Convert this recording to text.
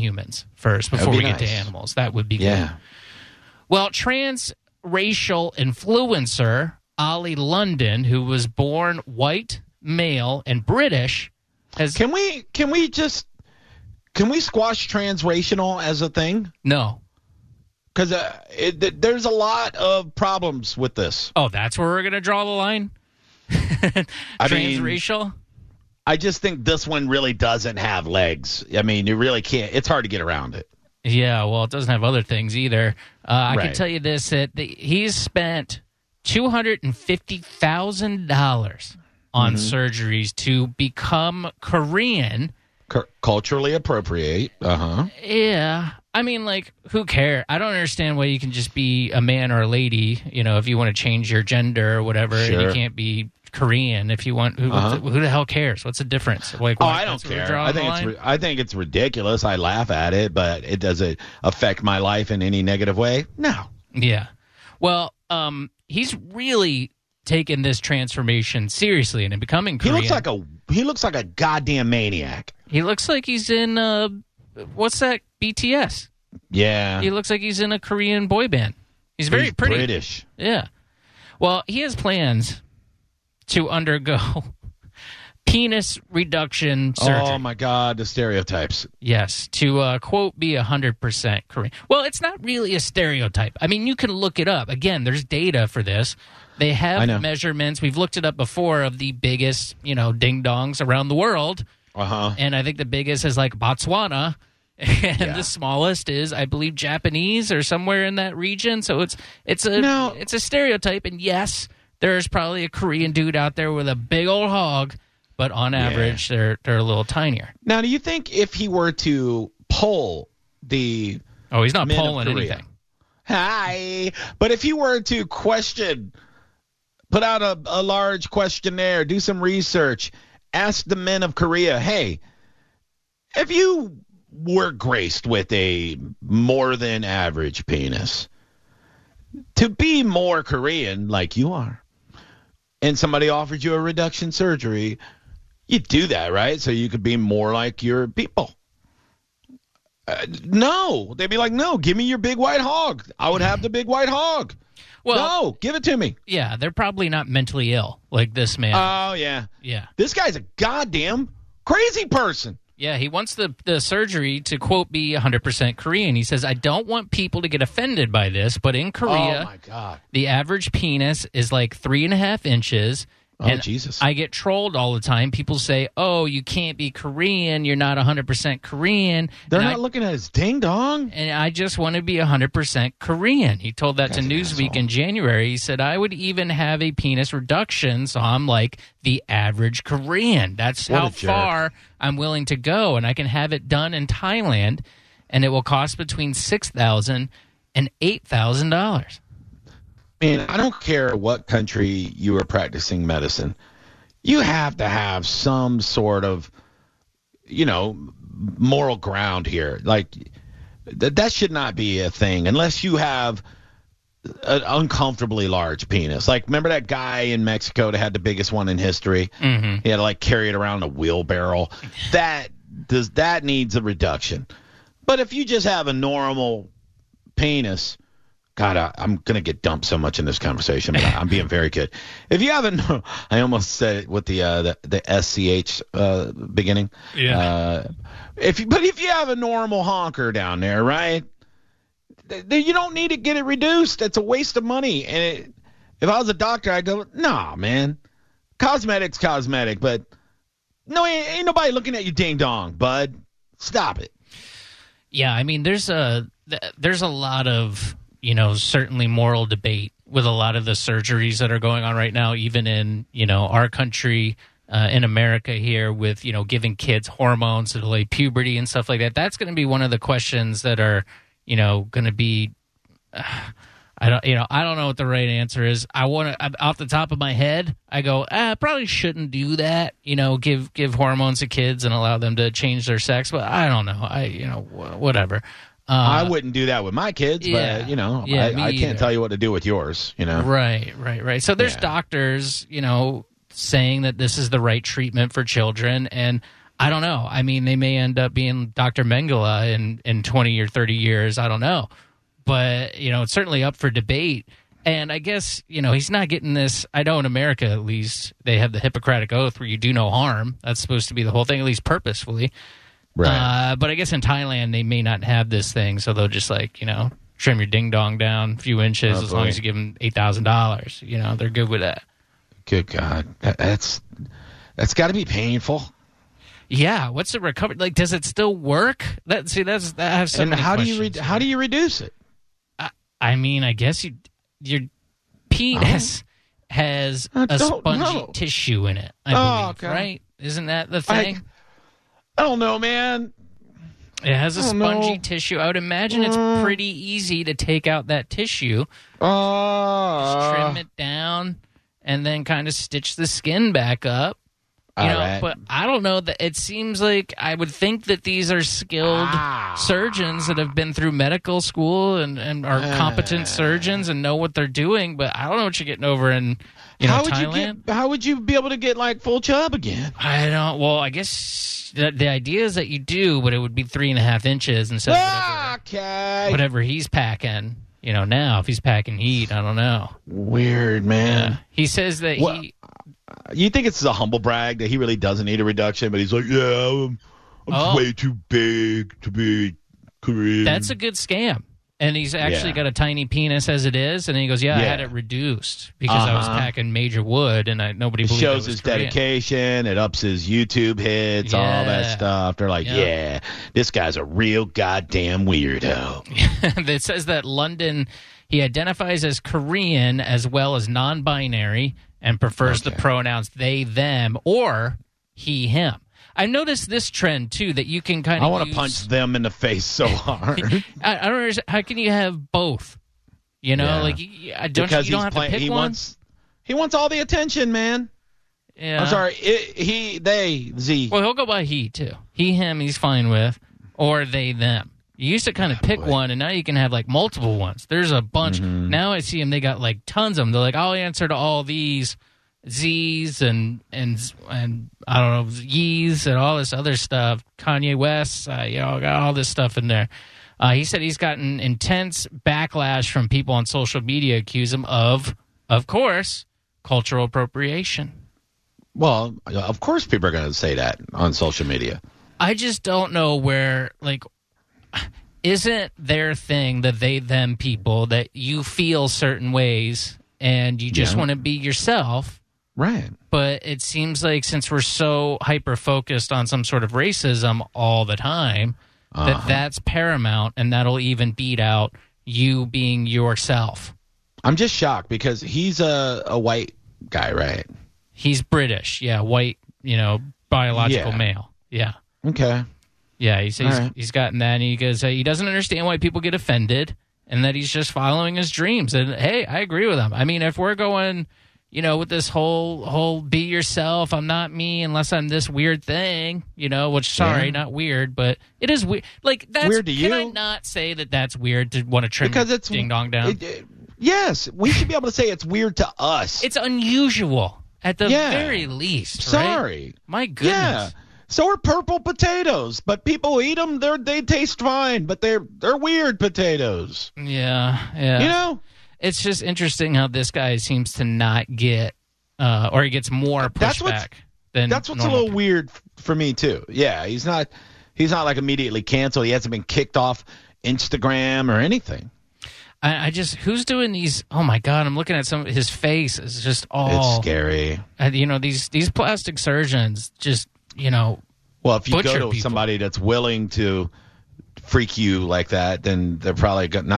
Humans first before we be get to animals. That would be Yeah. good. Well, transracial influencer Ollie London, who was born white, male, and British, has Can we can we just can we squash transracial as a thing? no. Because uh, th- there's a lot of problems with this. Oh, that's where we're gonna draw the line. I mean- Transracial. I just think this one really doesn't have legs. I mean, you really can't. It's hard to get around it. Yeah, well, it doesn't have other things either. Uh, I can tell you this: that the, he's spent two hundred and fifty thousand dollars on Mm-hmm. surgeries to become Korean. Cu- culturally appropriate. Uh huh. Yeah, I mean, like, who care? I don't understand why you can just be a man or a lady. You know, if you want to change your gender or whatever, and you can't be Korean if you want. Who, Uh-huh. who the hell cares? What's the difference? Like, Oh, I don't that's where we're care. I think it's I think it's ridiculous. I laugh at it, but it doesn't affect my life in any negative way. No. Yeah. Well, um, he's really taken this transformation seriously and in becoming He looks like a he looks like a goddamn maniac. he looks like he's in uh, what's that BTS? Yeah. He looks like he's in a Korean boy band. He's very He's pretty. British. Yeah. Well, he has plans to undergo penis reduction surgery. Oh my god, the stereotypes. Yes, to uh, quote be hundred percent Korean. Well, it's not really a stereotype. I mean, you can look it up. Again, there's data for this. They have measurements. We've looked it up before of the biggest, you know, ding dongs around the world, Uh huh. and I think the biggest is like Botswana, and Yeah. the smallest is, I believe, Japanese or somewhere in that region. So it's it's a No. it's a stereotype, and yes, there's probably a Korean dude out there with a big old hog, but on average, they're they're a little tinier. Now, do you think if he were to poll the Oh, he's not pulling anything. hi, but if he were to question, put out a, a large questionnaire, do some research, ask the men of Korea, hey, if you were graced with a more than average penis, to be more Korean like you are, and somebody offered you a reduction surgery, you'd do that, right? So you could be more like your people. Uh, no, they'd be like, no, give me your big white hog. I would have the big white hog. Well, no, give it to me. yeah, they're probably not mentally ill like this man. Oh yeah, yeah. this guy's a goddamn crazy person. Yeah, he wants the, the surgery to, quote, be 100% Korean. He says, I don't want people to get offended by this, but in Oh Korea, my god. the average penis is like three and a half inches. Oh and Jesus. I get trolled all the time. People say, oh, you can't be Korean. You're not 100% Korean. They're and not I, looking at his ding dong. and I just want to be 100% Korean. He told that to Newsweek in January. He said, I would even have a penis reduction, so I'm like the average Korean. That's What how far I'm willing to go, and I can have it done in Thailand, and it will cost between $6,000 and $8,000. Man, I don't care what country you are practicing medicine. You have to have some sort of, you know, moral ground here. Like th- that should not be a thing unless you have an uncomfortably large penis. Like remember that guy in Mexico that had the biggest one in history? Mm-hmm. He had to like carry it around a wheelbarrow. That does that needs a reduction. But if you just have a normal penis, God, I, I'm gonna get dumped so much in this conversation, but I, I'm being very good. If you haven't, I almost said it with the uh, the, the sch uh, beginning. Yeah. Uh, if you, but if you have a normal honker down there, right? th- th- You don't need to get it reduced. It's a waste of money. And it, if I was a doctor, I'd go, Nah, man. Cosmetics, cosmetic, but no, ain't, ain't nobody looking at you, ding dong, bud. Stop it. Yeah, I mean, there's a there's a lot of you know certainly moral debate with a lot of the surgeries that are going on right now, even in you know our country. uh, in America here with you know giving kids hormones to delay puberty and stuff like that. That's going to be one of the questions that are you know going to be. Uh, I don't, you know, I don't know what the right answer is. I want to, off the top of my head, I go, ah, probably shouldn't do that. You know, give give hormones to kids and allow them to change their sex. But I don't know. I, you know, whatever. Uh, I wouldn't do that with my kids, yeah, but you know, yeah, I, I can't either. tell you what to do with yours. You know, Right, right, right. So there's Yeah. doctors, you know, saying that this is the right treatment for children, and I don't know. I mean, they may end up being Dr. Mengele in in 20 or 30 years. I don't know, but you know, it's certainly up for debate. And I guess you know he's not getting this. I know in America, at least, they have the Hippocratic Oath where you do no harm. That's supposed to be the whole thing, at least purposefully. Right? Uh, but I guess in Thailand they may not have this thing, so they'll just like you know trim your ding dong down a few inches Oh, as long as you give them eight thousand dollars. You know they're good with that. Good God, that, that's that's got to be painful. Yeah, what's the recovery like? Does it still work? That see that's that I have so and how do you re- how do you reduce it? I mean, I guess you your penis has a spongy know. tissue in it. I Oh, believe, okay. right? Isn't that the thing? I don't know, man. it has a spongy know. tissue. I would imagine it's Uh. pretty easy to take out that tissue. Uh, just trim it down and then kind of stitch the skin back up. You all know, right. but I don't know that it seems like I would think that these are skilled Ah. surgeons that have been through medical school and, and are competent surgeons and know what they're doing, but I don't know what you're getting over in you know how would Thailand. you get? How would you be able to get like full chub again? I don't well, I guess the, the idea is that you do, but it would be three and a half inches instead of whatever, ah, Okay. whatever he's packing. You know, now if he's packing heat, I don't know. Weird, man. He says that Well, he uh, You think it's a humble brag that he really doesn't need a reduction, but he's like, yeah, I'm, I'm Oh. way too big to be Korean. That's a good scam. And he's actually Yeah. got a tiny penis as it is, and then he goes, "Yeah, I had it reduced because I was Uh-huh. packing major wood, and I nobody it believed shows his Korean." dedication. It ups his YouTube hits, all that stuff. They're like, Yeah. yeah, this guy's a real goddamn weirdo. that says that London he identifies as Korean as well as non-binary and prefers the pronouns they them or he him. I noticed this trend too that you can kind of. I want to punch them in the face so hard I, I don't understand. How can you have both? You know, Yeah. like I don't because you don't have playing. to pick He one. wants. He wants all the attention, man. yeah. I'm sorry. It, he, they, Z. Well, he'll go by he too. He, him, he's fine with, or they, them. You used to kind of pick boy. one, and now you can have like multiple ones. There's a bunch. Mm-hmm. Now I see them; they got like tons of them. They're like, I'll answer to all these Z's and and and I don't know Ye's and all this other stuff. Kanye West, uh, you know, got all this stuff in there. Uh, he said he's gotten intense backlash from people on social media accuse him of, of course, cultural appropriation. Well, of course, people are going to say that on social media. I just don't know where like isn't their thing that they them people that you feel certain ways and you just Yeah. want to be yourself Right. but it seems like since we're so hyper focused on some sort of racism all the time that Uh-huh. that's paramount and that'll even beat out you being yourself I'm just shocked because he's a, a white guy, right? he's british yeah white you know biological Yeah. male yeah Okay. Yeah, he's he's, right. he's gotten that, and he goes, uh, he doesn't understand why people get offended, and that he's just following his dreams. And hey, I agree with him. I mean, if we're going, you know, with this whole whole be yourself, I'm not me unless I'm this weird thing, you know. Which sorry, Yeah. not weird, but it is weird. Like that's Weird to can I not say that that's weird to want to trim Because it's ding dong down? it- it- yes, we should be able to say it's weird to us. it's unusual at the Yeah. very least. right? Sorry. my goodness. Yeah. So are purple potatoes, but people eat them. They they taste fine, but they're they're weird potatoes. Yeah, yeah. You know, it's just interesting how this guy seems to not get, uh, or he gets more That's what's- pushback than that's what's a little weird for me too. Yeah, he's not he's not like immediately canceled. He hasn't been kicked off Instagram or anything. I, I just who's doing these? Oh my god! I'm looking at some. His face is just It's all. scary. uh, you know these these plastic surgeons just you know Well, if you go to people. somebody that's willing to freak you like that, then they're probably not.